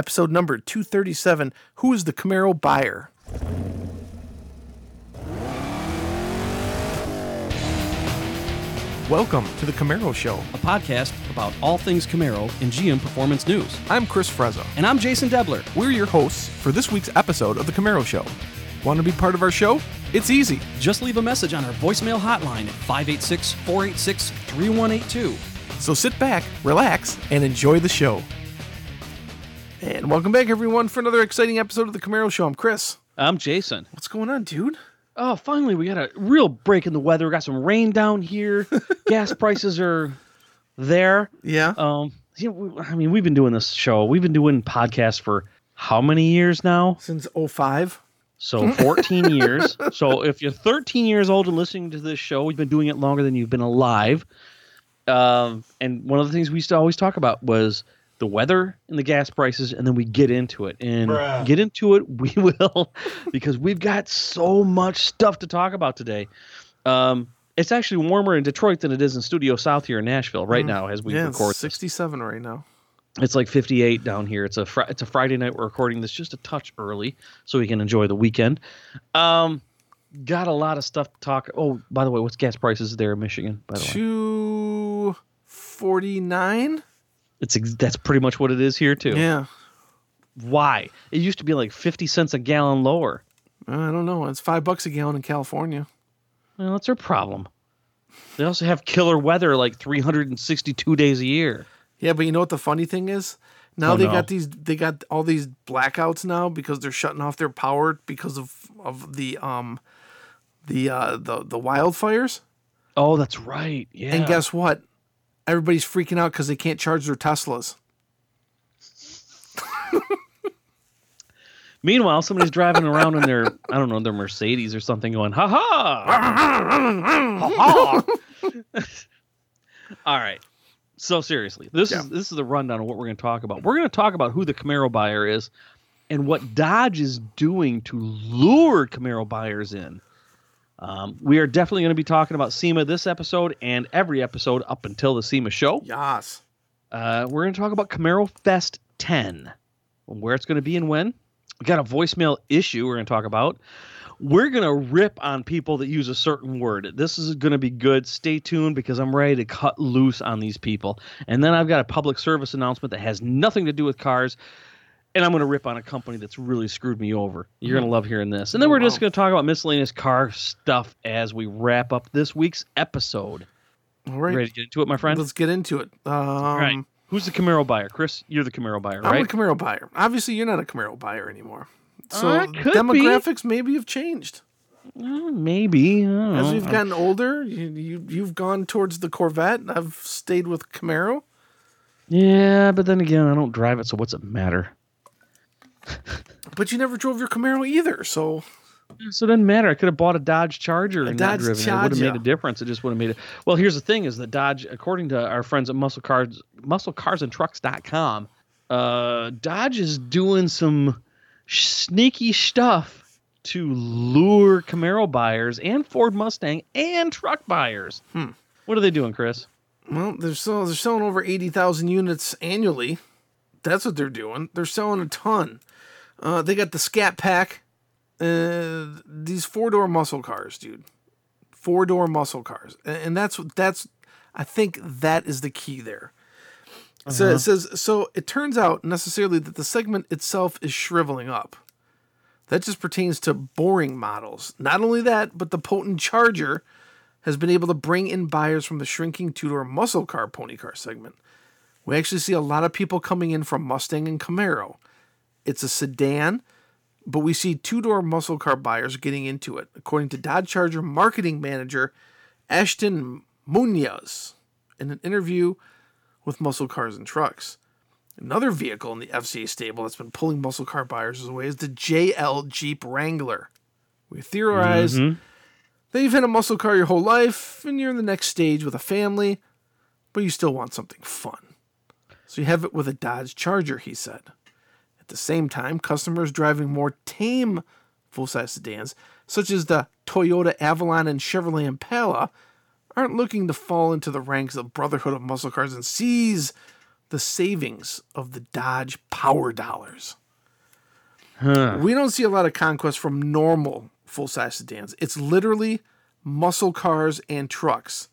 episode number 237 Who is the Camaro buyer? Welcome to the Camaro Show. a podcast about all things Camaro and GM Performance News. I'm Chris Frezza. And I'm Jason Debler. We're your hosts for this week's episode of the Camaro Show. Want to be part of our show? It's easy. Just leave a message on our voicemail hotline at 586 486 3182. So sit back, relax, and enjoy the show. And welcome back, everyone, for another exciting episode of the Camaro Show. I'm Chris. I'm Jason. What's going on, dude? Oh, finally, we got a real break in the weather. We got some rain down here. Gas prices are there. Yeah. Um, you know, I mean, we've been doing this show, we've been doing podcasts for how many years now? Since 05. So 14 years. So if you're 13 years old and listening to this show, we've been doing it longer than you've been alive. Um, and one of the things we used to always talk about was the weather and the gas prices, and then we get into it. And Bruh. get into it, we will, because we've got so much stuff to talk about today. Um, it's actually warmer in Detroit than it is in Studio South here in Nashville right now as we Mm. yeah, it's record. this. 67 right now. It's like 58 down here. It's a fri- it's a Friday night. We're recording this just a touch early so we can enjoy the weekend. Um, got a lot of stuff to talk. Oh, by the way, what's gas prices there in Michigan? By the way, 249? It's ex- that's pretty much what it is here too. Yeah. Why? It used to be like 50 cents a gallon lower. I don't know. It's five bucks a gallon in California. Well, that's their problem. They also have killer weather like 362 days a year. Yeah, but you know what the funny thing is? Now Oh, they no. got these they got all these blackouts now because they're shutting off their power because of of the um the uh the the wildfires. Oh, that's right. Yeah. And guess what? Everybody's freaking out cuz they can't charge their Teslas. Meanwhile, somebody's driving around in their I don't know their Mercedes or something, going ha ha. All right. So seriously, this Yeah. is this is the rundown of what we're going to talk about. We're going to talk about who the Camaro buyer is and what Dodge is doing to lure Camaro buyers in. Um, we are definitely going to be talking about SEMA this episode and every episode up until the SEMA show. Yas. Uh, we're going to talk about Camaro Fest 10, where it's going to be and when. We got a voicemail issue we're going to talk about. We're going to rip on people that use a certain word. This is going to be good. Stay tuned because I'm ready to cut loose on these people. And then I've got a public service announcement that has nothing to do with cars. And I'm going to rip on a company that's really screwed me over. You're going to love hearing this. And then Oh, we're just going to talk about miscellaneous car stuff as we wrap up this week's episode. All right. You ready to get into it, my friend? Let's get into it. Um All right. Who's the Camaro buyer? Chris, you're the Camaro buyer, right? I'm a Camaro buyer. Obviously, you're not a Camaro buyer anymore. So Uh, could be. demographics maybe have changed. Uh, maybe. As we've gotten older, you, you you've gone towards the Corvette. And I've stayed with Camaro. Yeah, but then again, I don't drive it, so what's it matter? But you never drove your Camaro either, so So it doesn't matter. I could have bought a Dodge Charger and not Dodge driven it. It would have made a difference. It just would have made it. Well, here's the thing: is that Dodge, according to our friends at Muscle Cars, MuscleCarsAndTrucks.com, uh, Dodge is doing some sneaky stuff to lure Camaro buyers and Ford Mustang and truck buyers. Hmm. What are they doing, Chris? well, they're selling they're selling over eighty thousand units annually. That's what they're doing. They're selling a ton. Uh, they got the Scat Pack. Uh, these four door muscle cars, dude. Four door muscle cars, and, that's that's. I think that is the key there. So Uh-huh. it says so. It turns out necessarily that the segment itself is shriveling up. That just pertains to boring models. Not only that, but the potent Charger has been able to bring in buyers from the shrinking two door muscle car pony car segment. We actually see a lot of people coming in from Mustang and Camaro. It's a sedan, but we see two door muscle car buyers getting into it, according to Dodge Charger marketing manager Ashton Munoz in an interview with Muscle Cars and Trucks. Another vehicle in the FCA stable that's been pulling muscle car buyers away is the JL Jeep Wrangler. We theorize Mhm. that you've had a muscle car your whole life and you're in the next stage with a family, but you still want something fun. So you have it with a Dodge Charger, he said. At the same time, customers driving more tame full size sedans, such as the Toyota Avalon and Chevrolet Impala, aren't looking to fall into the ranks of Brotherhood of Muscle Cars and seize the savings of the Dodge power dollars. Huh. We don't see a lot of conquest from normal full size sedans. It's literally muscle cars and trucks,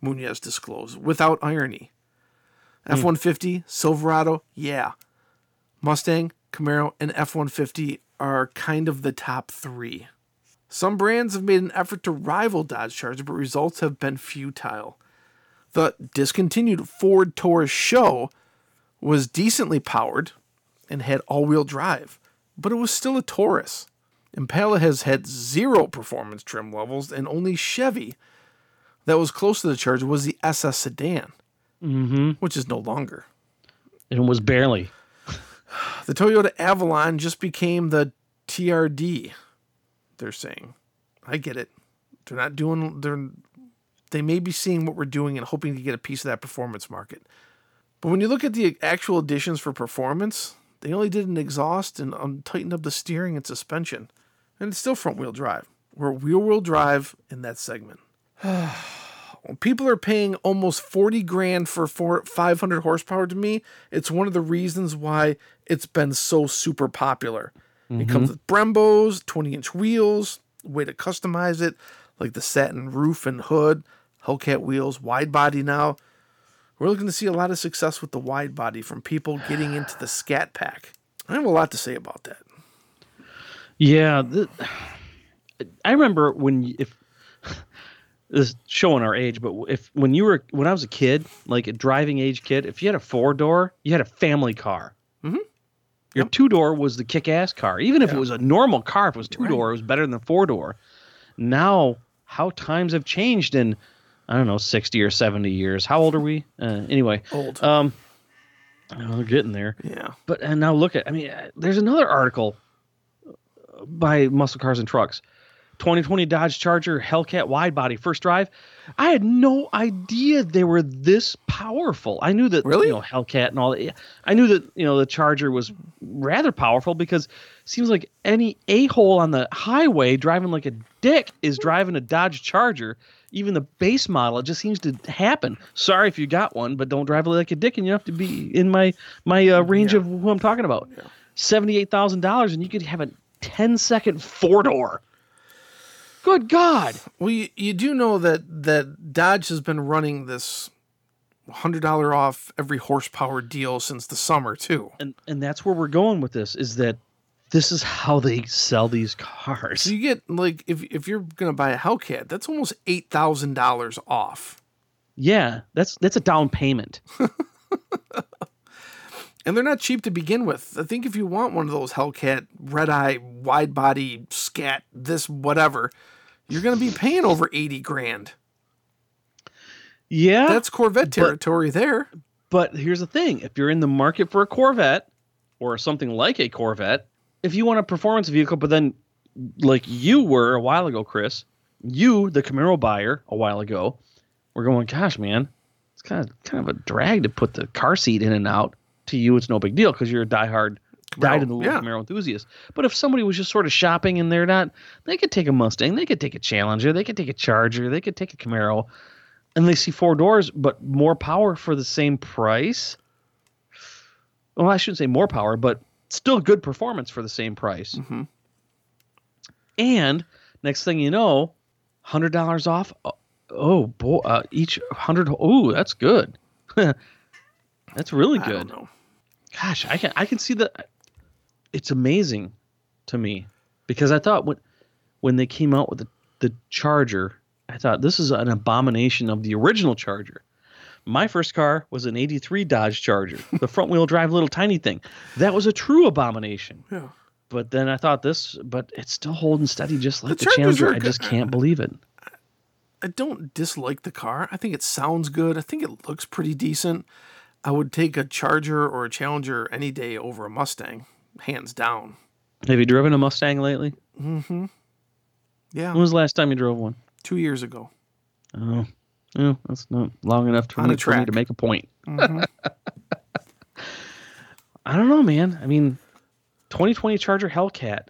Munoz disclosed, without irony. Hmm. F 150, Silverado, yeah. Mustang, Camaro, and F 150 are kind of the top three. Some brands have made an effort to rival Dodge Charger, but results have been futile. The discontinued Ford Taurus SHO was decently powered and had all wheel drive, but it was still a Taurus. Impala has had zero performance trim levels, and only Chevy that was close to the Charger was the SS sedan, Mm-hmm. which is no longer. It was barely. The Toyota Avalon just became the TRD. They're saying, I get it. They're not doing. They're they may be seeing what we're doing and hoping to get a piece of that performance market. But when you look at the actual additions for performance, they only did an exhaust and um, tightened up the steering and suspension, and it's still front wheel drive. We're wheel wheel drive in that segment. People are paying almost 40 grand for four, 500 horsepower to me, it's one of the reasons why it's been so super popular. It comes mm-hmm. with Brembos, 20 inch wheels, way to customize it, like the satin roof and hood, Hellcat wheels, wide body now. We're looking to see a lot of success with the wide body from people getting into the Scat Pack. I have a lot to say about that. Yeah, the, I remember when if this is showing our age, but if when you were when I was a kid, like a driving age kid, if you had a four door, you had a family car. Mhm. Your Yep. two door was the kick ass car. Even if Yeah. it was a normal car, if it was two door, it was better than the four door. Now, how times have changed in I don't know sixty or seventy years. How old are we? Uh, anyway, Old. um, oh, they're getting there. yeah. But and now look at I mean, uh, there's another article by Muscle Cars and Trucks. 2020 Dodge Charger Hellcat wide body first drive. I had no idea they were this powerful. I knew that Really? you know Hellcat and all that. I knew that you know the Charger was rather powerful because it seems like any a hole on the highway driving like a dick is driving a Dodge Charger. Even the base model, it just seems to happen. Sorry if you got one, but don't drive it like a dick, and you have to be in my my uh, range Yeah. of who I'm talking about. Seventy-eight thousand dollars, and you could have a 10-second four door. Good God! Well, you, you do know that that Dodge has been running this hundred dollar off every horsepower deal since the summer too. And and that's where we're going with this. Is that this is how they sell these cars? So you get like if if you're gonna buy a Hellcat, that's almost eight thousand dollars off, Yeah, that's that's a down payment. and they're not cheap to begin with. I think if you want one of those Hellcat red eye wide body scat this whatever, you're gonna be paying over eighty grand. Yeah, That's Corvette territory there. But here's the thing: if you're in the market for a Corvette or something like a Corvette, if you want a performance vehicle, but then like you were a while ago, Chris, you the Camaro buyer a while ago, we're going, gosh, man, it's kind of kind of a drag to put the car seat in and out. To you, it's no big deal because you're a diehard, dyed in the yeah. Camaro enthusiast. But if somebody was just sort of shopping and they're not, they could take a Mustang, they could take a Challenger, they could take a Charger, they could take a Camaro, and they see four doors but more power for the same price. Well, I shouldn't say more power, but still good performance for the same price. Mhm. And next thing you know, hundred dollars off. Oh, Oh boy, uh, each hundred. Oh, that's good. that's really good. Gosh, I can I can see that. It's amazing to me because I thought when when they came out with the the Charger, I thought this is an abomination of the original Charger. My first car was an 83 Dodge Charger, the front wheel drive little tiny thing. That was a true abomination. Yeah. But then I thought this, but it's still holding steady just like The the, Challenger. I just can't believe it. I don't dislike the car. I think it sounds good. I think it looks pretty decent. I would take a Charger or a Challenger any day over a Mustang, hands down. Have you driven a Mustang lately? Mm-hmm. Yeah, When was the last time you drove one? two years ago. Oh, yeah, that's not long enough to me, for me to make a point. Mhm. I don't know, man. I mean, 2020 Charger Hellcat,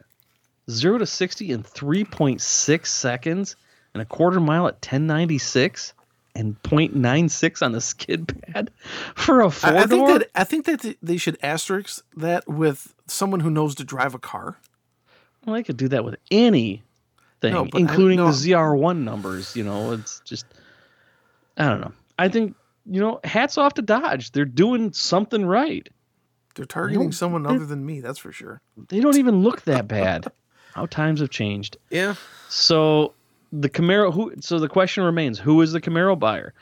zero to 60 in 3.6 seconds and a quarter mile at 1096. And 0.96 on the skid pad for a four I, I think that I think that they should asterisk that with someone who knows to drive a car. Well, I could do that with any thing, No, but I- including no. the ZR1 numbers. You know, it's just, I don't know. I think, you know, hats off to Dodge. They're doing something right. They're targeting someone other than me, that's for sure. They don't even look that bad. How times have changed. Yeah. So the Camaro, who? So the question remains: Who is the Camaro buyer?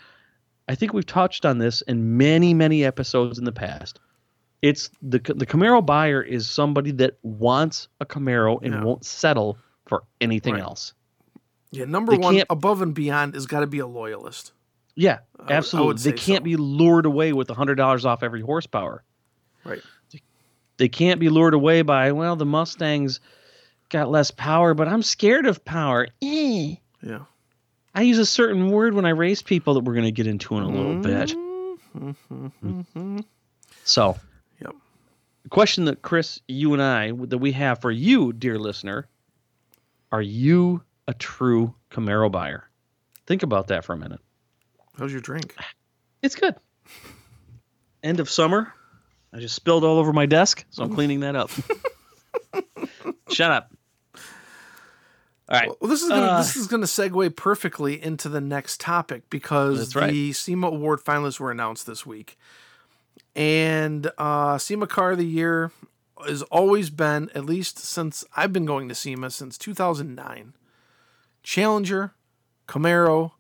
I think we've touched on this in many, many episodes in the past. It's the the Camaro buyer is somebody that wants a Camaro and Yeah. won't settle for anything Right. else. Yeah, number They one above and beyond has got to be a loyalist. Yeah, I would- I absolutely. they can't so. be lured away with hundred dollars off every horsepower. Right. They can't be lured away by well, the Mustangs got less power, but I'm scared of power. Eh. Yeah. I use a certain word when I raise people that we're going to get into in a little bit. Mm-hmm. So, Yep. the question that Chris, you and I, that we have for you, dear listener, are you a true Camaro buyer? Think about that for a minute. How's your drink? It's good. End of summer. I just spilled all over my desk, so I'm cleaning that up. Shut up. All right. Well, this is gonna, Uh, this is going to segue perfectly into the next topic because right. the SEMA award finalists were announced this week, and uh, SEMA Car of the Year has always been, at least since I've been going to SEMA since 2009, Challenger, Camaro,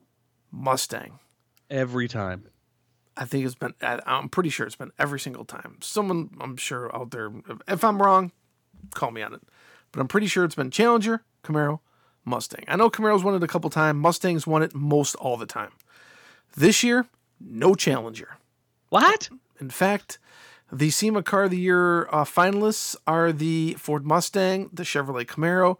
Mustang. Every time. I think it's been. I'm pretty sure it's been every single time. Someone, I'm sure out there. If I'm wrong, call me on it. But I'm pretty sure it's been Challenger, Camaro, Mustang. I know Camaro's won it a couple times. Mustang's won it most all the time. This year, no Challenger. What? In fact, the SEMA Car of the Year uh, finalists are the Ford Mustang, the Chevrolet Camaro,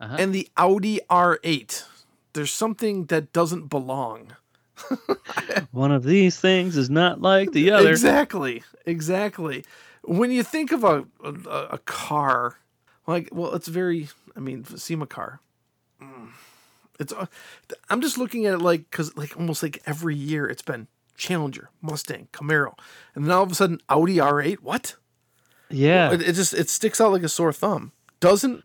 Uh-huh. and the Audi R8. There's something that doesn't belong. One of these things is not like the other. Exactly, exactly. When you think of a, a a car, like well, it's very. I mean, SEMA car. It's. uh, I'm just looking at it like because like almost like every year it's been Challenger, Mustang, Camaro, and then all of a sudden Audi R8. What? Yeah. It, it just it sticks out like a sore thumb. Doesn't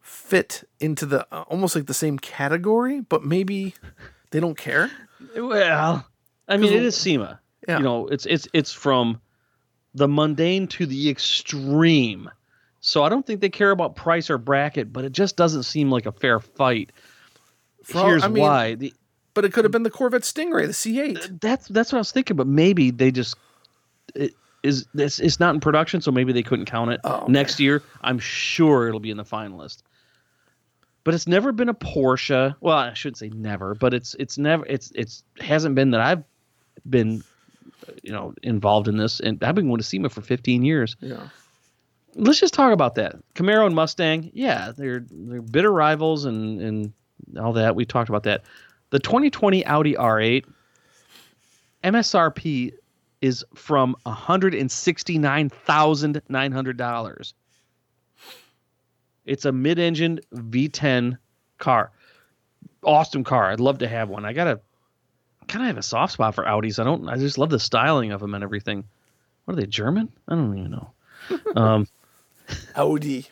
fit into the uh, almost like the same category, but maybe they don't care. Well, I mean, it is SEMA. Yeah. You know, it's it's it's from the mundane to the extreme. So I don't think they care about price or bracket, but it just doesn't seem like a fair fight. For Here's I mean- why. The, But it could have been the Corvette Stingray, the C8. that's that's what I was thinking, but maybe they just it is this it's not in production, so maybe they couldn't count it. Oh. Next year, I'm sure it'll be in the finalist. But it's never been a Porsche. Well, I shouldn't say never, but it's it's never it's it's hasn't been that I've been you know involved in this and I've been going to SEMA for 15 years. Yeah. Let's just talk about that. Camaro and Mustang, yeah, they're they're bitter rivals and and all that. We talked about that. The 2020 Audi R8 MSRP is from $169,900. It's a mid-engine V10 car. Awesome car. I'd love to have one. I got to kind of have a soft spot for Audis. I don't I just love the styling of them and everything. What are they German? I don't even know. Um Audi.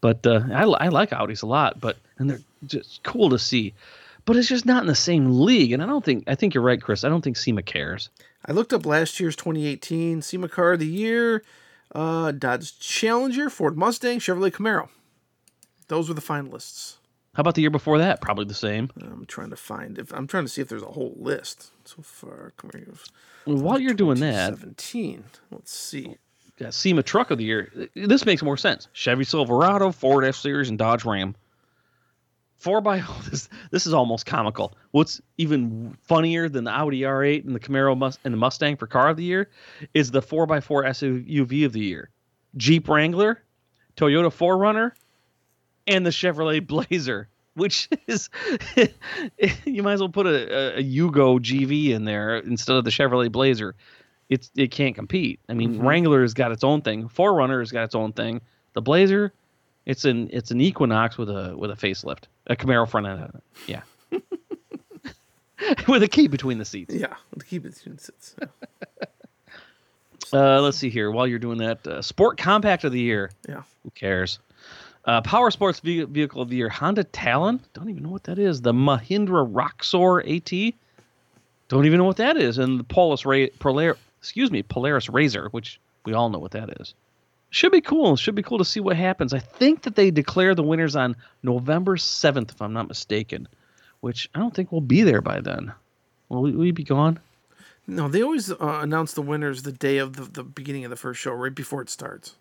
But uh, I, I like Audis a lot, but and they're just cool to see. But it's just not in the same league, and I don't think I think you're right, Chris. I don't think SEMA cares. I looked up last year's 2018 SEMA Car of the Year, uh, Dodge Challenger, Ford Mustang, Chevrolet Camaro. Those were the finalists. How about the year before that? Probably the same. I'm trying to find if I'm trying to see if there's a whole list so far. Camaro Well, while you're doing that, 17. Let's see. Got SEMA Truck of the Year. This makes more sense. Chevy Silverado, Ford F Series, and Dodge Ram. Four by this. This is almost comical. What's even funnier than the Audi R8 and the Camaro Mus- and the Mustang for Car of the Year is the four x four SUV of the year, Jeep Wrangler, Toyota 4Runner, and the Chevrolet Blazer. Which is, you might as well put a, a, a Yugo GV in there instead of the Chevrolet Blazer it's it can't compete. I mean, Mhm. Wrangler's got its own thing. 4Runner's got its own thing. The Blazer, it's an it's an Equinox with a with a facelift, a Camaro front end. on it. Yeah. with a key between the seats. Yeah, to keep it between sits. Uh, let's see here. While you're doing that, uh, Sport Compact of the Year. Yeah. Who cares? Uh, Power Sports ve- Vehicle of the Year. Honda Talon. Don't even know what that is. The Mahindra Roxor AT. Don't even know what that is. And the Polaris Ra- Polar- excuse me, Polaris RZR, which we all know what that is. Should be cool. Should be cool to see what happens. I think that they declare the winners on November 7th, if I'm not mistaken, which I don't think we'll be there by then. Will we, will we be gone? No, they always uh, announce the winners the day of the, the beginning of the first show, right before it starts.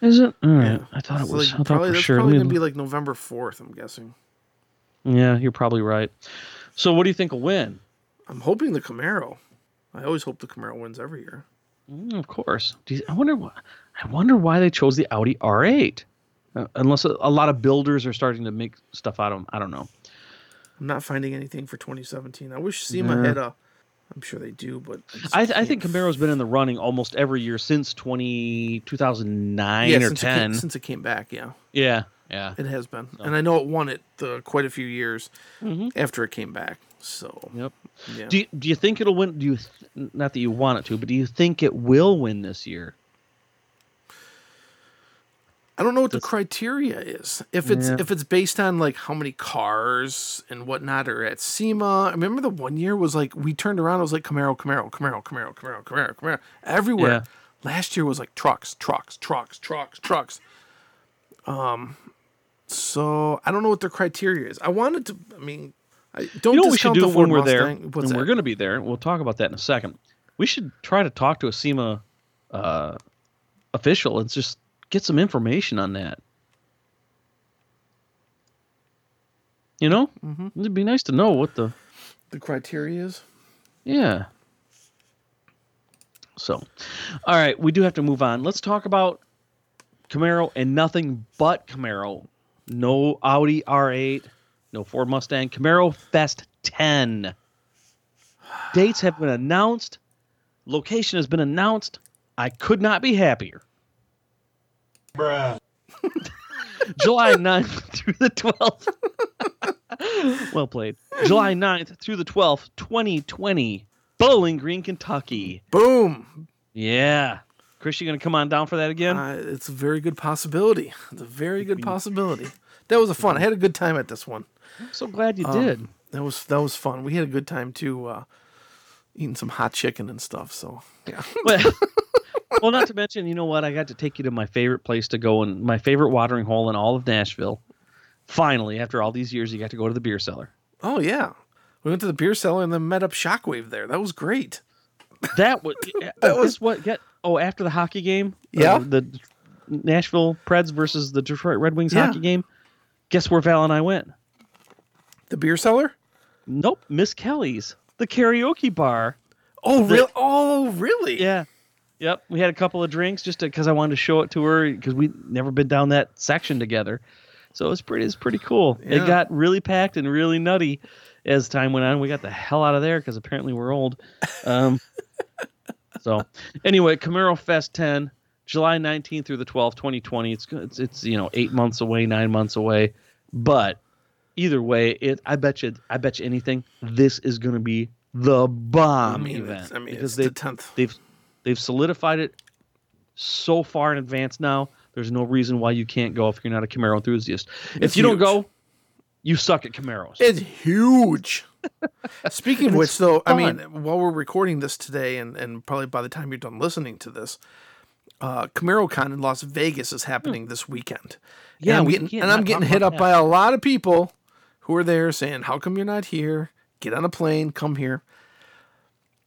Is it? All right. I thought it So, was. like, I thought probably, for that's sure. probably gonna be like November fourth. I'm guessing. Yeah, you're probably right. So, what do you think will win? I'm hoping the Camaro. I always hope the Camaro wins every year. Mm, of course. You, I wonder why. I wonder why they chose the Audi R8. Uh, unless a, a lot of builders are starting to make stuff out of them. I don't know. I'm not finding anything for 2017. I wish SEMA had a. I'm sure they do, but just I, I think Camaro's been in the running almost every year since 20, 2009 yeah, or since it, 10. came, since it came back. Yeah, yeah, yeah. it has been, and I know it won it uh, quite a few years Mhm. after it came back. So Yep. yeah, Do you, do you think it'll win? Do you th- not that you want it to, but do you think it will win this year? I don't know what the criteria is. If it's Yeah. if it's based on like how many cars and whatnot are at SEMA. I remember the one year was like we turned around. It was like Camaro, Camaro, Camaro, Camaro, Camaro, Camaro, Camaro, everywhere. Yeah. Last year was like trucks, trucks, trucks, trucks, trucks. Um, so I don't know what their criteria is. I wanted to. I mean, I don't You know what we should do when we're Mustang. there, What's and we're going to be there. We'll talk about that in a second. We should try to talk to a SEMA uh, official and just get some information on that. You know, Mhm. it'd be nice to know what the the criteria is. yeah. So, all right, we do have to move on. Let's talk about Camaro and nothing but Camaro. No Audi R8, no Ford Mustang. Camaro Fest 10. Dates have been announced. Location has been announced. I could not be happier. Bruh. July 9th through the 12th. well played. July 9th through the 12th, 2020. Bowling Green, Kentucky. Boom. Yeah. Chris, you going to come on down for that again? Uh, it's a very good possibility. It's a very good possibility. That was a fun. I had a good time at this one. I'm so glad you Um, did. That was that was fun. We had a good time too, uh, eating some hot chicken and stuff. So yeah, Well, well, not to mention, you know what? I got to take you to my favorite place to go and my favorite watering hole in all of Nashville. Finally, after all these years, you got to go to the beer cellar. oh yeah, we went to the beer cellar and then met up Shockwave there. That was great. That was That was- was what get oh after the hockey game Yeah. uh, the Nashville Preds versus the Detroit Red Wings Yeah. hockey game. Guess where Val and I went? The beer cellar. Nope, Miss Kelly's, the karaoke bar. Oh The- real? Oh really? Yeah. Yep. We had a couple of drinks just because I wanted to show it to her because we'd never been down that section together. So it was pretty, it's pretty cool. Yeah. It got really packed and really nutty as time went on. We got the hell out of there because apparently we're old. Um, so anyway, Camaro Fest 10, July 19th through the 12th, 2020. It's, it's, it's, you know, eight months away, nine months away. But either way, it, I bet you, I bet you anything, this is going to be the I bomb mean, event I mean, because they the tenth. they've they've solidified it so far in advance now. There's no reason why you can't go if you're not a Camaro enthusiast. It's if you don't go, you suck at Camaros. It's huge. Speaking of which, though, I mean, while we're recording this today, and, and probably by the time you're done listening to this, uh, CamaroCon in Las Vegas is happening this weekend. Hmm. Yeah, and I'm we getting, and I'm getting hit up by a lot of people who are there saying, "How come you're not here? Get on a plane, come here."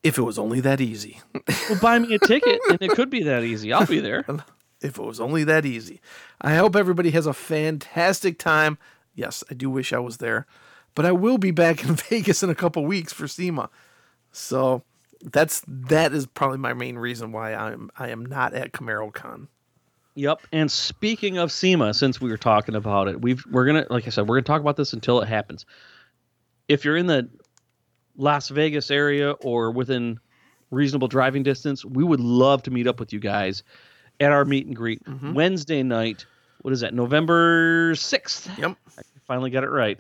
If it was only that easy. well, buy me a ticket, and it could be that easy. I'll be there. if it was only that easy. I hope everybody has a fantastic time. Yes, I do wish I was there, but I will be back in Vegas in a couple weeks for SEMA. So that's that is probably my main reason why I'm I am not at CamaroCon. Yep. And speaking of SEMA, since we were talking about it, we've we're gonna like I said, we're gonna talk about this until it happens. If you're in the Las Vegas area or within reasonable driving distance, we would love to meet up with you guys at our meet and greet Mhm. Wednesday night. What is that? November sixth. Yep. I finally got it right.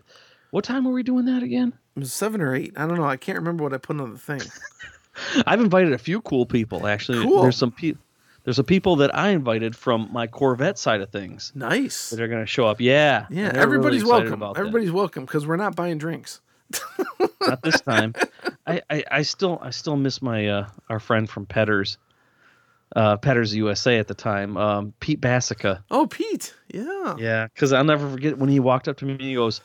What time were we doing that again? It was seven or eight. I don't know. I can't remember what I put on the thing. I've invited a few cool people actually. Cool. There's some pe- there's some people that I invited from my Corvette side of things Nice. that are going to show up. Yeah, Yeah, they're really everybody's welcome. about that. Everybody's welcome because we're not buying drinks. Not this time. I, I, I still I still miss my uh, our friend from Pedders, uh, Pedders USA at the time, um, Pete Bassica. Oh, Pete. Yeah. Yeah, because I'll never forget when he walked up to me and he goes,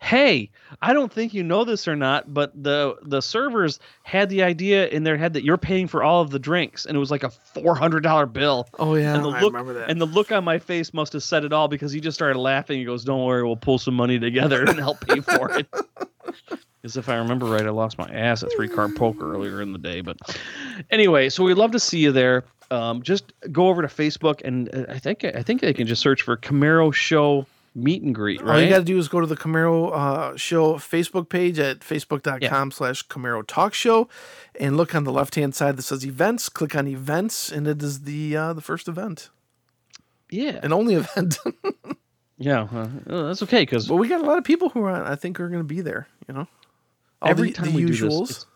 "Hey, I don't think you know this or not, but the the servers had the idea in their head that you're paying for all of the drinks, and it was like a four hundred dollar bill." Oh yeah. and the I look remember that. and the look on my face must have said it all because he just started laughing. He goes, "Don't worry, we'll pull some money together and help pay for it." Because if I remember right, I lost my ass at three card poker earlier in the day. But anyway, so we'd love to see you there. Um, just go over to Facebook and uh, I think I think they can just search for Camaro Show Meet and Greet. All you got to do is go to the Camaro uh, Show Facebook page at facebook.com slash Camaro Talk Show and look on the left hand side that says events. Click on events, and it is the uh, the first event yeah, and only event. yeah. Uh, uh, that's okay because but we got a lot of people who are, I think, are going to be there. You know, All every the, time the we usuals. do this, it's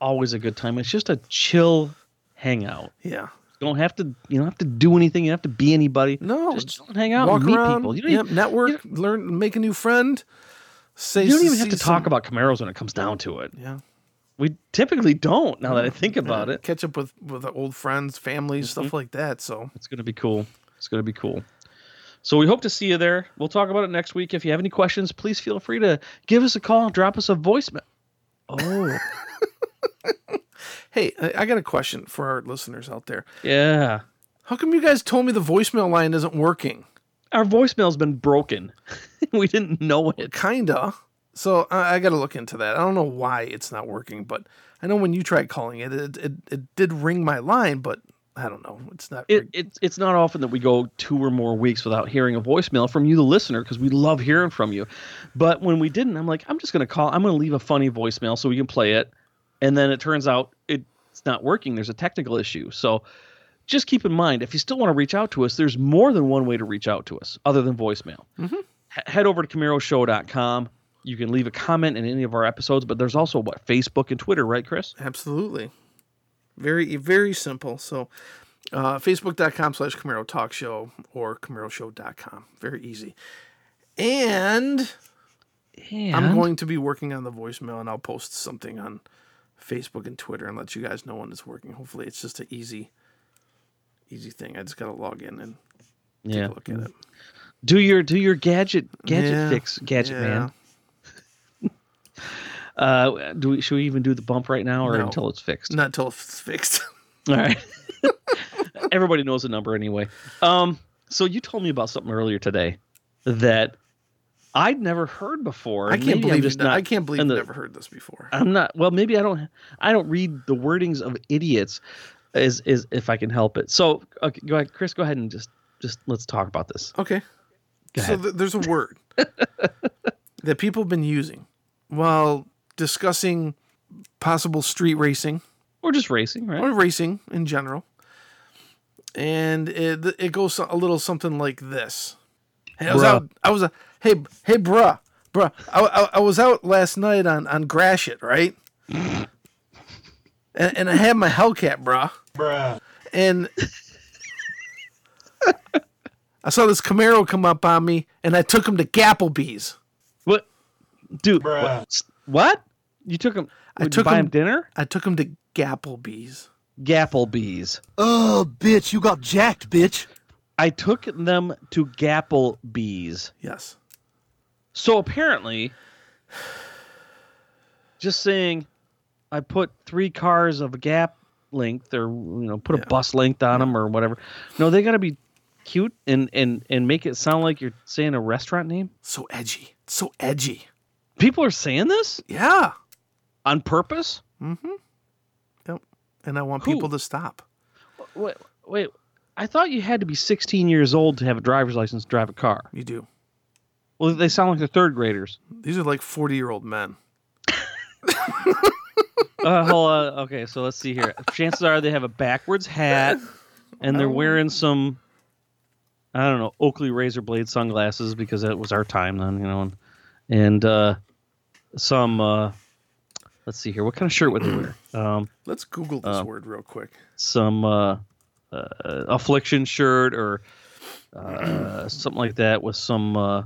always a good time. It's just a chill hangout. yeah. You don't have to. You don't have to do anything. You don't have to be anybody. No, just hang out walk and meet around, people. You don't, yep, even, network, learn, make a new friend. Say, you don't even have to talk about Camaros when it comes down to it. Yeah. We typically don't. Now that I think about Yeah, it, Catch up with with old friends, families, Mm-hmm. stuff like that. So it's gonna be cool. It's gonna be cool. So we hope to see you there. We'll talk about it next week. If you have any questions, please feel free to give us a call, drop us a voicemail. Oh, hey, I, I got a question for our listeners out there. yeah. How come you guys told me the voicemail line isn't working? Our voicemail's been broken. we didn't know it. Kinda. So I, I got to look into that. I don't know why it's not working, but I know when you tried calling it, it it, it did ring my line, but I don't know. It's not. It, it's it's not often that we go two or more weeks without hearing a voicemail from you, the listener, because we love hearing from you. But when we didn't, I'm like, I'm just gonna call. I'm gonna leave a funny voicemail so we can play it. And then it turns out it's not working. There's a technical issue. So just keep in mind, if you still want to reach out to us, there's more than one way to reach out to us other than voicemail. He- head over to CamaroShow.com. You can leave a comment in any of our episodes, but there's also what Facebook and Twitter, right, Chris? Absolutely. Very, very simple. So, uh, facebook.com slash Camaro Talk Show or CamaroShow.com. Very easy. And And I'm going to be working on the voicemail and I'll post something on Facebook and Twitter and let you guys know when it's working. Hopefully, it's just an easy, easy thing. I just got to log in and take yeah. a look at it. Do your do your gadget gadget Yeah, fix, gadget yeah. man. Uh, do we should we even do the bump right now or No. until it's fixed? Not until it's fixed. All right. Everybody knows the number anyway. Um, so you told me about something earlier today that I'd never heard before. I can't I'm believe just not. I can't believe the- never heard this before. I'm not. Well, maybe I don't. I don't read the wordings of idiots, is is if I can help it. So okay, go ahead, Chris. Go ahead and just just let's talk about this. Okay. So th- there's a word that people have been using while discussing possible street racing Or just racing, right? or racing in general. And it, it goes a little something like this. Hey, I was Bruh. out. I was a hey hey bruh bruh. I, I, I was out last night on on Gratiot, right? and, and I had my Hellcat, bruh. bruh, and I saw this Camaro come up on me, and I took him to Gapplebee's. What, dude? Bruh. What? What? You took him? I would you took buy him- him dinner. I took him to Gapplebee's. Gapplebees. Oh, bitch, you got jacked, bitch. I took them to Gapplebees. Yes. So apparently, just saying, I put three cars of a gap length, or you know, put Yeah. a bus length on them, or whatever. No, they got to be cute and and and make it sound like you're saying a restaurant name. So edgy. So edgy. People are saying this Yeah. on purpose. Mm-hmm. Yep. And I want Who? people to stop. Wait, wait. I thought you had to be 16 years old to have a driver's license to drive a car. You do. Well, they sound like they're third graders. These are like 40 year old men. Uh, hold on. Okay, so let's see here. Chances are they have a backwards hat, and they're wearing some, I don't know, Oakley razor blade sunglasses because that was our time then, you know. And, and uh, some. Uh, let's see here. What kind of shirt would they wear? Um, Let's Google this Uh, word real quick. some uh, affliction shirt or uh, something like that with some uh,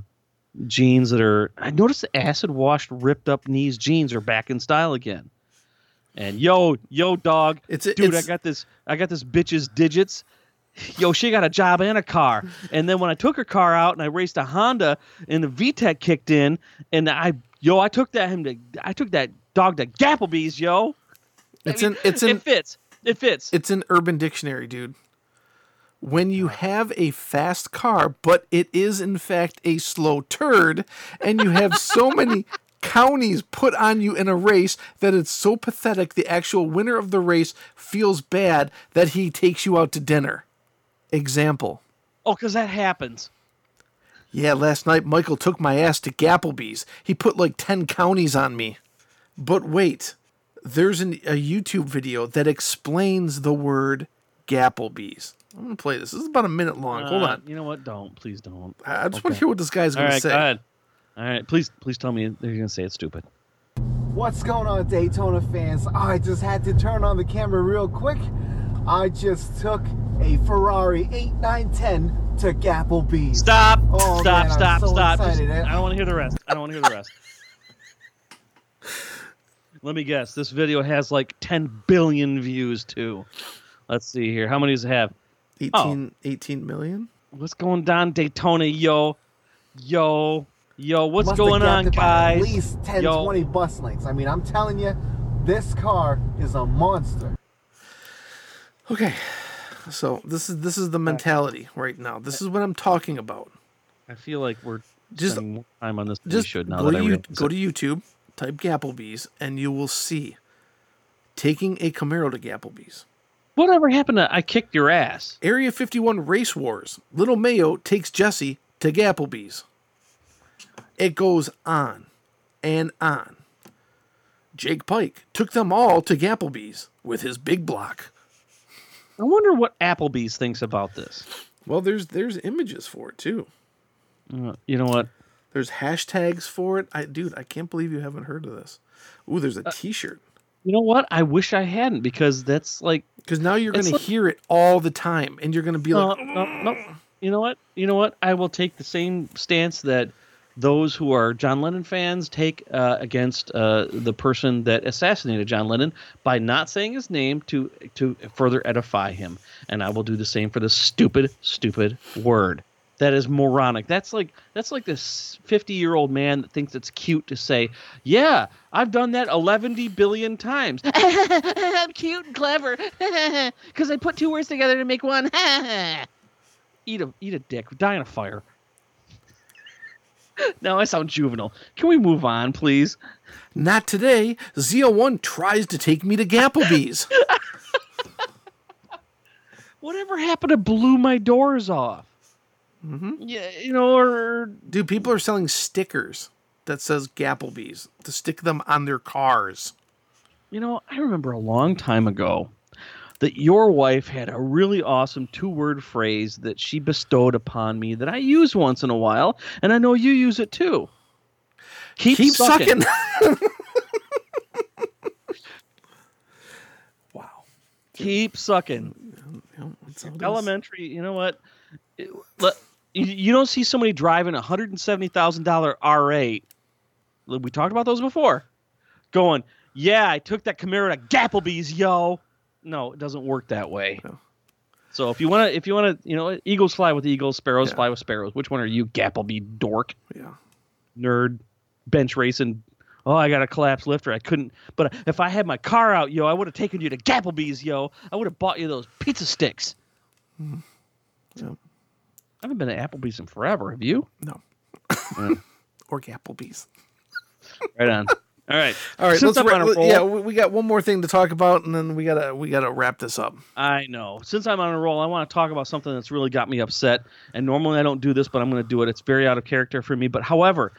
jeans that are. I noticed the acid washed, ripped up knees jeans are back in style again. And yo, yo, dog, It's dude, it's- I got this. I got this bitch's digits. Yo, she got a job and a car. And then when I took her car out and I raced a Honda and the VTEC kicked in and I yo, I took that him to I took that dog to Gapplebee's, yo. It's I mean, in it's in it fits. It fits. it's an Urban Dictionary, dude. When you have a fast car, but it is in fact a slow turd, and you have so many counties put on you in a race that it's so pathetic the actual winner of the race feels bad that he takes you out to dinner. Example. oh, because that happens. Yeah, last night Michael took my ass to Gapplebee's. He put like 10 counties on me. But wait, there's an, a YouTube video that explains the word Gapplebee's. I'm going to play this. This is about a minute long. Hold Uh, on. You know what? Don't. Please don't. I I just want to hear what this guy's going to right, say. go ahead. All right, please, please tell me they're gonna say it's stupid. What's going on, Daytona fans? I just had to turn on the camera real quick. I just took a Ferrari 8910 to Gapplebee's. Stop! Oh, stop! man, stop! so stop! Just- I don't want to hear the rest. I don't want to hear the rest. Let me guess. This video has like 10 billion views too. Let's see here. How many does it have? 18, 18 million? What's going on, Daytona? Yo, yo, yo. What's Must going on, guys? At least 10, Yo. 20 bus lengths. I mean, I'm telling you, this car is a monster. Okay. So this is this is the mentality right now. This is what I'm talking about. I feel like we're Just- spending more time on this than Just we should now go that to I you, go to YouTube, type Gapplebee's, and you will see taking a Camaro to Gapplebee's. Whatever happened to I kicked your ass? Area 51 Race Wars. Little Mayo takes Jesse to Gapplebee's. It goes on and on. Jake Pike took them all to Gapplebee's with his big block. I wonder what Applebee's thinks about this. Well, there's there's images for it too. Uh, you know what? There's hashtags for it. I dude, I can't believe you haven't heard of this. Ooh, there's Uh, a t-shirt. You know what? I wish I hadn't because that's like Because now you're gonna like- hear it all the time, and you're gonna be no, like, no, no. You know what? You know what? I will take the same stance that those who are John Lennon fans take uh, against uh, the person that assassinated John Lennon by not saying his name to to further edify him, and I will do the same for this stupid, stupid word. That is moronic. That's like that's like this fifty-year-old man that thinks it's cute to say, "Yeah, I've done that eleven billion times. I'm cute and clever because I put two words together to make one." eat a eat a dick. Die in a fire. now I sound juvenile. Can we move on, please? "Not today." ZO1 tries to take me to Gapplebee's. Whatever happened to blew my doors off? Mm-hmm. Yeah, you know, or Dude, people are selling stickers that says Gapplebee's to stick them on their cars. you know, I remember a long time ago that your wife had a really awesome two-word phrase that she bestowed upon me that I use once in a while, and I know you use it too. Keep, Keep sucking. sucking. wow. Keep sucking. Yeah, that's how it is. elementary you know what It- let- you, you don't see somebody driving a hundred and seventy thousand dollar r8 we talked about those before going yeah i took that camaro to gapplebee's yo no it doesn't work that way No. so if you want to if you want to you know eagles fly with eagles sparrows Yeah. fly with sparrows which one are you gapplebee dork Yeah. nerd bench racing Oh, I got a collapsed lifter. I couldn't. But if I had my car out, yo, I would have taken you to Gapplebee's, yo. I would have bought you those pizza sticks. Mm-hmm. Yeah. I haven't been to Applebee's in forever. Have you? No. Yeah. or Applebee's. Right on. All right. All right, Since let's I'm wrap, on a roll, yeah, we, we got one more thing to talk about, and then we gotta we gotta wrap this up. I know. Since I'm on a roll, I want to talk about something that's really got me upset. And normally I don't do this, but I'm going to do it. It's very out of character for me. But however,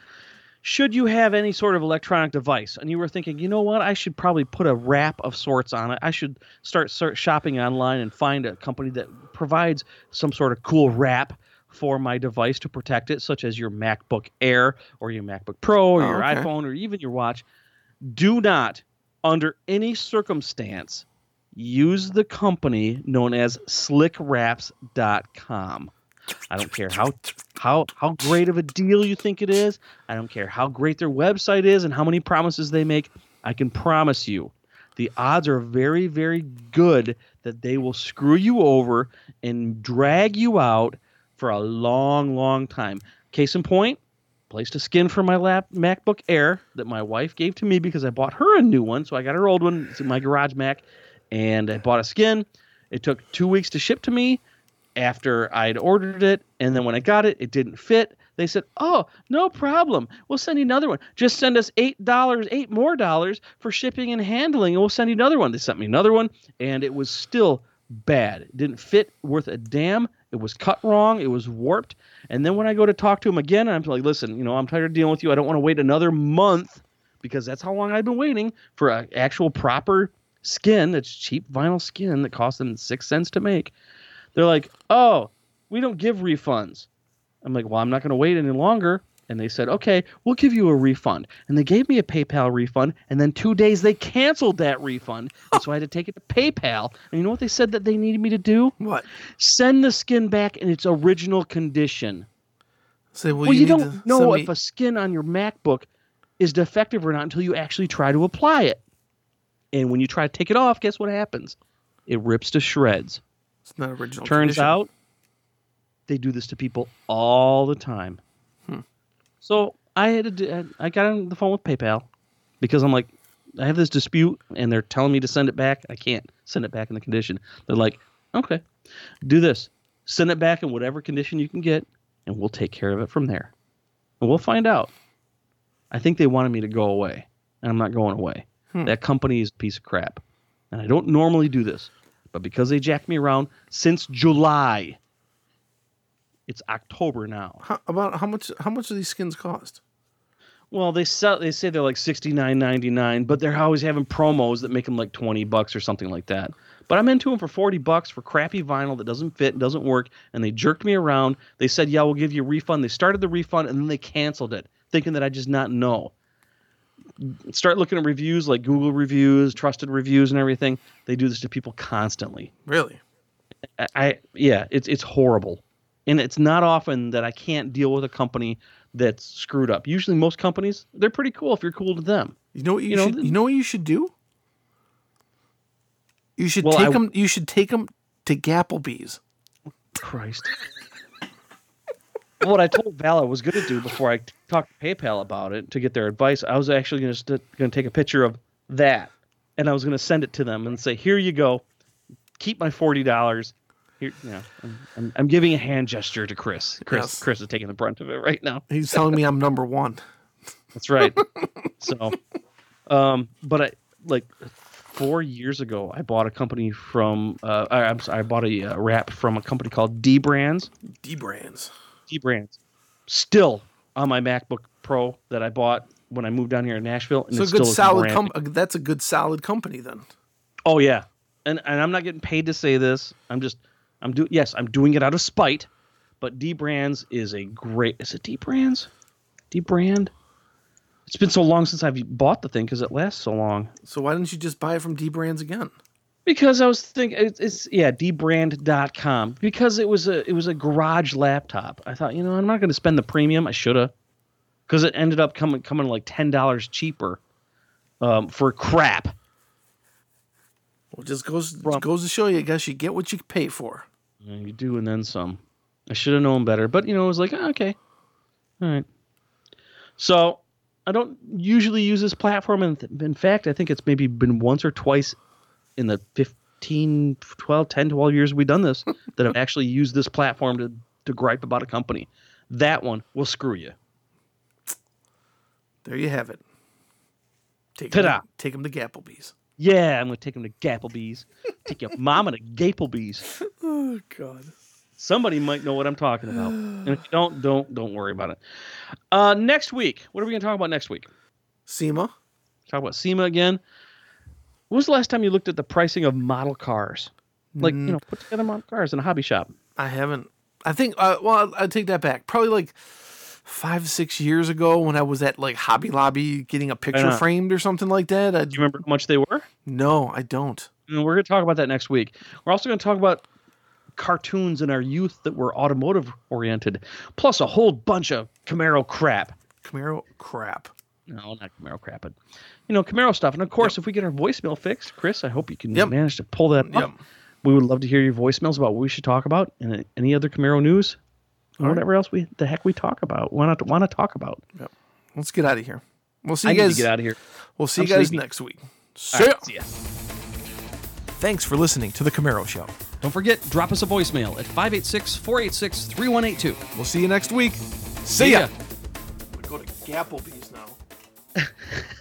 should you have any sort of electronic device and you were thinking, you know what, I should probably put a wrap of sorts on it. I should start, start shopping online and find a company that provides some sort of cool wrap for my device to protect it, such as your MacBook Air or your MacBook Pro or Oh, your okay. iPhone or even your watch, do not, under any circumstance, use the company known as slickwraps.com. I don't care how how how great of a deal you think it is. I don't care how great their website is and how many promises they make. I can promise you the odds are very very good that they will screw you over and drag you out for a long long time. Case in point, placed a skin for my lap MacBook Air that my wife gave to me because I bought her a new one, so I got her old one. It's in my garage Mac, and I bought a skin. It took two weeks to ship to me after I'd ordered it, and then when I got it, it didn't fit. They said, "Oh, no problem. We'll send you another one. Just send us eight dollars, eight more dollars for shipping and handling, and we'll send you another one." They sent me another one, and it was still bad. It didn't fit worth a damn. It was cut wrong. It was warped. And then when I go to talk to him again, I'm like, "Listen, you know, I'm tired of dealing with you. I don't want to wait another month because that's how long I've been waiting for an actual proper skin. That's cheap vinyl skin that costs them six cents to make." They're like, "Oh, we don't give refunds." I'm like, "Well, I'm not going to wait any longer." And they said, "Okay, we'll give you a refund." And they gave me a PayPal refund, and then 2 days they canceled that refund. And so I had to take it to PayPal. And you know what they said that they needed me to do? What? Send the skin back in its original condition. Say, well, Well, you, need don't know if a skin on your MacBook is defective or not until you actually try to apply it. And when you try to take it off, guess what happens? It rips to shreds. It's not original. Turns condition. out they do this to people all the time. So I had to do, I got on the phone with PayPal because I'm like, I have this dispute and they're telling me to send it back. I can't send it back in the condition. They're like, okay, do this. Send it back in whatever condition you can get and we'll take care of it from there. And we'll find out. I think they wanted me to go away and I'm not going away. Hmm. That company is a piece of crap. And I don't normally do this. But because they jacked me around since July, it's October now. How, about how much? How much do these skins cost? Well, they sell. They say they're like sixty nine ninety nine, but they're always having promos that make them like twenty bucks or something like that. But I'm into them for forty bucks for crappy vinyl that doesn't fit, doesn't work, and they jerked me around. They said, "Yeah, we'll give you a refund." They started the refund and then they canceled it, thinking that I just not know. Start looking at reviews like Google reviews, trusted reviews, and everything. They do this to people constantly. Really? I, I yeah, it's it's horrible, and it's not often that I can't deal with a company that's screwed up. Usually, most companies they're pretty cool if you're cool to them. You know what you, You know, should? th- you know what you should do? You should Well, take I- them. You should take them to Gapplebee's. Christ. what I told Val I was going to do before I talked to PayPal about it to get their advice, I was actually going to going to take a picture of that, and I was going to send it to them and say, "Here you go, keep my forty dollars." Here, you know, I'm, I'm, I'm giving a hand gesture to Chris. Chris, Yes. Chris is taking the brunt of it right now. He's telling me I'm number one. That's right. so, um, but I like four years ago, I bought a company from. Uh, I, I'm sorry, I bought a uh, wrap from a company called D Brands. D brands. D Brands, still on my MacBook Pro that I bought when I moved down here in Nashville. And So a good solid com- uh, That's a good solid company then. Oh yeah, and and I'm not getting paid to say this. I'm just I'm do yes I'm doing it out of spite. But D Brands is a great. Is it D Brands? D Brand. It's been so long since I've bought the thing because it lasts so long. So why didn't you just buy it from D brands again? Because I was thinking it's, it's yeah, dbrand.com because it was a it was a garage laptop. I thought, you know, I'm not going to spend the premium. I should have. Cuz it ended up coming coming like $10 cheaper um, for crap. Well, it just goes goes to show you, I guess you get what you pay for. Yeah, you do and then some. I should have known better, but you know, I was like, "Ah, okay. All right. So, I don't usually use this platform and in fact, I think it's maybe been once or twice in the 15 12 10 12 years we've done this that I've actually used this platform to to gripe about a company. That one will screw you. There you have it. Take Ta-da. to, take 'em to Gapplebee's. Yeah, I'm going to take them to Gapplebee's. Take your mama to Gapplebee's. Oh God. Somebody might know what I'm talking about. And if you don't, don't don't worry about it. Uh, next week, what are we going to talk about next week? SEMA. Talk about SEMA again. When was the last time you looked at the pricing of model cars? Like, you know, put together model cars in a hobby shop. I haven't. I think. Uh, well, I take that back. Probably like five, six years ago when I was at like Hobby Lobby getting a picture framed or something like that. I Do you remember how much they were? no, I don't. And we're going to talk about that next week. We're also going to talk about cartoons in our youth that were automotive oriented, plus a whole bunch of Camaro crap. Camaro crap. No, not Camaro crap, but you know Camaro stuff. And of course, if we get our voicemail fixed, Chris, I hope you can Yep. manage to pull that Yep. up. We would love to hear your voicemails about what we should talk about and any other Camaro news, or All right. whatever else we the heck we talk about. Want to want to talk about? Let's get out of here. We'll see I you need guys. to get out of here. We'll see I'm you guys sleepy. next week. See ya. right, see ya. Thanks for listening to the Camaro Show. Don't forget, drop us a voicemail at 586 486 3182. We'll see you next week. See, See ya. ya. Go to Gapplebee's now.